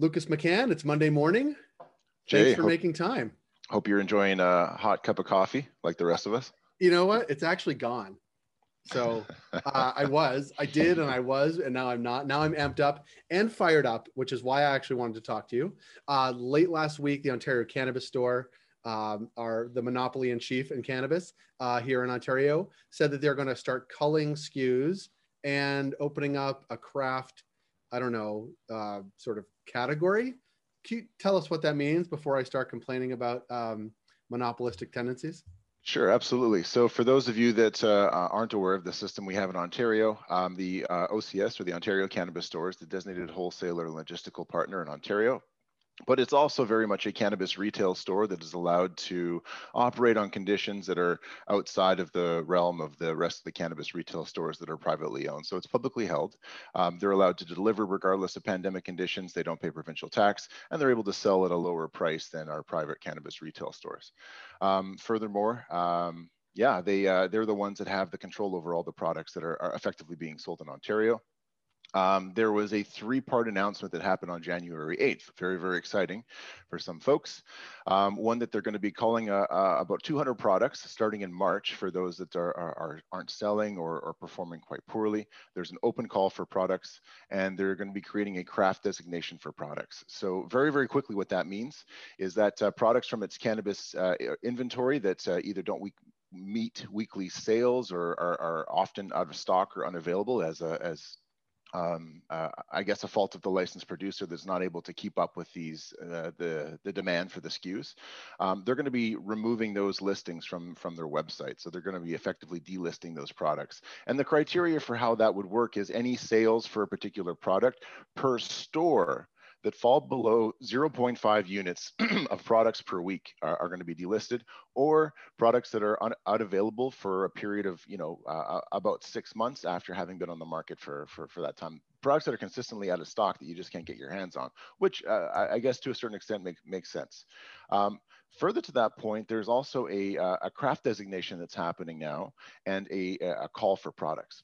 Lucas McCann, it's Monday morning. Jay, Thanks for hope, making time. hope you're enjoying a hot cup of coffee like the rest of us. You know what? It's actually gone. So uh, I was, I did, and I was, and now I'm not. Now I'm amped up and fired up, which is why I actually wanted to talk to you. Uh, late last week, the Ontario Cannabis Store, um, our the monopoly in chief in cannabis uh, here in Ontario, said that they're going to start culling SKUs and opening up a craft. I don't know, uh, sort of category. Can you tell us what that means before I start complaining about um, monopolistic tendencies? Sure, absolutely. So, for those of you that uh, aren't aware of the system we have in Ontario, um, the uh, OCS or the Ontario Cannabis Store is the designated wholesaler and logistical partner in Ontario. But it's also very much a cannabis retail store that is allowed to operate on conditions that are outside of the realm of the rest of the cannabis retail stores that are privately owned. So it's publicly held. Um, they're allowed to deliver regardless of pandemic conditions. They don't pay provincial tax, and they're able to sell at a lower price than our private cannabis retail stores. Um, furthermore, um, yeah, they uh, they're the ones that have the control over all the products that are, are effectively being sold in Ontario um, there was a three-part announcement that happened on January 8th. Very, very exciting for some folks. Um, one that they're going to be calling uh, uh, about 200 products starting in March for those that are, are, aren't selling or, or performing quite poorly. There's an open call for products, and they're going to be creating a craft designation for products. So very, very quickly, what that means is that uh, products from its cannabis uh, inventory that uh, either don't we meet weekly sales or are, are, often out of stock or unavailable as a, as um, uh, I guess a fault of the licensed producer that's not able to keep up with these uh, the the demand for the SKUs. Um, they're going to be removing those listings from from their website, so they're going to be effectively delisting those products. And the criteria for how that would work is any sales for a particular product per store that fall below 0.5 units of products per week are, are, going to be delisted or products that are un, unavailable for a period of you know uh, uh, about six months after having been on the market for, for, for that time products that are consistently out of stock that you just can't get your hands on which uh, I, I, guess to a certain extent make, makes sense um, Further to that point, there's also a, uh, a craft designation that's happening now and a, a call for products.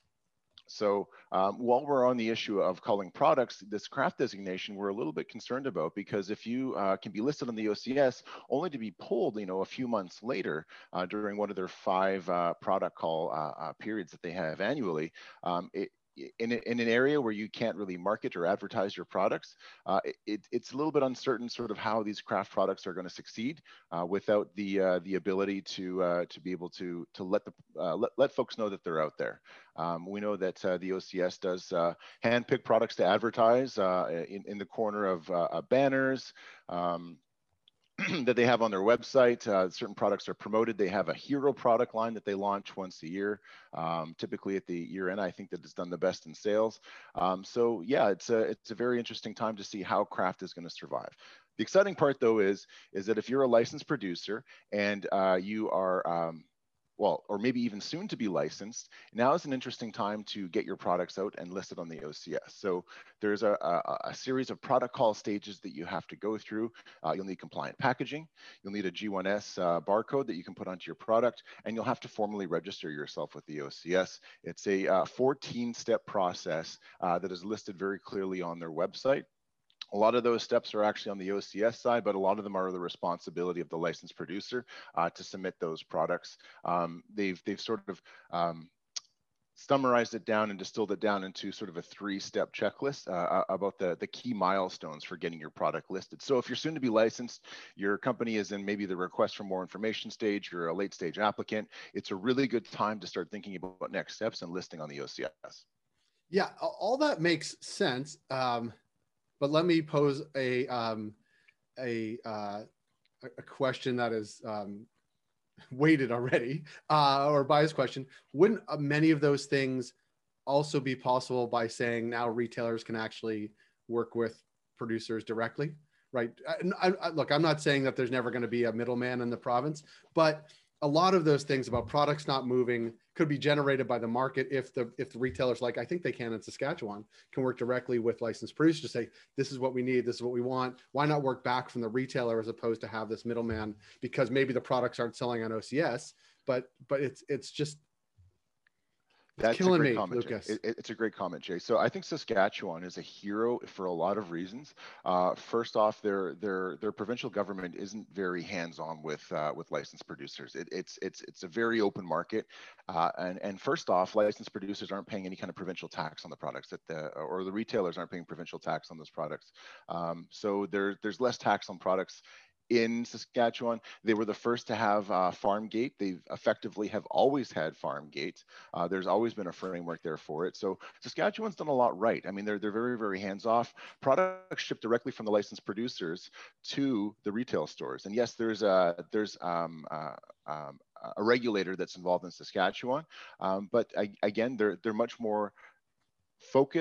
So um, while we're on the issue of calling products, this craft designation we're a little bit concerned about because if you uh, can be listed on the OCS only to be pulled, you know, a few months later uh, during one of their five uh, product call uh, uh, periods that they have annually, um, it, in, in an area where you can't really market or advertise your products, uh, it, it's a little bit uncertain sort of how these craft products are going to succeed uh, without the uh, the ability to uh, to be able to to let the uh, let, let folks know that they're out there. Um, we know that uh, the OCS does handpick products to advertise in, in the corner of banners. Um, that they have on their website. Uh, certain products are promoted. They have a hero product line that they launch once a year, um, typically at the year end. I think that it's done the best in sales. Um, so yeah, it's a it's a very interesting time to see how craft is going to survive. The exciting part though is is that if you're a licensed producer and uh, you are um, well, or maybe even soon to be licensed, now is an interesting time to get your products out and listed on the OCS. So there's a, a, a series of product call stages that you have to go through. Uh, you'll need compliant packaging. You'll need a GS1 uh, barcode that you can put onto your product, and you'll have to formally register yourself with the OCS. It's a 14-step uh, process uh, that is listed very clearly on their website. A lot of those steps are actually on the OCS side, but a lot of them are the responsibility of the licensed producer uh, to submit those products. Um, they've, they've sort of um, summarized it down and distilled it down into sort of a three-step checklist uh, about the, the key milestones for getting your product listed. So if you're soon to be licensed, your company is in maybe the request for more information stage, you're a late stage applicant, it's a really good time to start thinking about next steps and listing on the OCS. Yeah, all that makes sense. Um, but let me pose a um, a uh, a question that is um, weighted already, uh, or biased question. Wouldn't uh, many of those things also be possible by saying now retailers can actually work with producers directly? Right. I, I, look, I'm not saying that there's never going to be a middleman in the province, but a lot of those things about products not moving could be generated by the market if the if the retailers like I think they can in Saskatchewan can work directly with licensed producers to say this is what we need, this is what we want. Why not work back from the retailer as opposed to have this middleman because maybe the products aren't selling on OCS, but but it's it's just That's killing a great me, comment, Jay. Lucas. It- it's a great comment, Jay. So I think Saskatchewan is a hero for a lot of reasons. Uh, first off, their their their provincial government isn't very hands-on with uh, with licensed producers. It, it's it's it's a very open market, uh, and and first off, licensed producers aren't paying any kind of provincial tax on the products that the or the retailers aren't paying provincial tax on those products. Um, so there there's less tax on products in Saskatchewan. They were the first to have uh, farm gate. They effectively have always had farm gate. Uh, there's always been a framework there for it. So Saskatchewan's done a lot right. I mean, they're they're very very hands off. Products shipped directly from the licensed producers to the retail stores. And yes, there's a there's um, uh, um, a regulator that's involved in Saskatchewan, um, but I, again, they're they're much more focused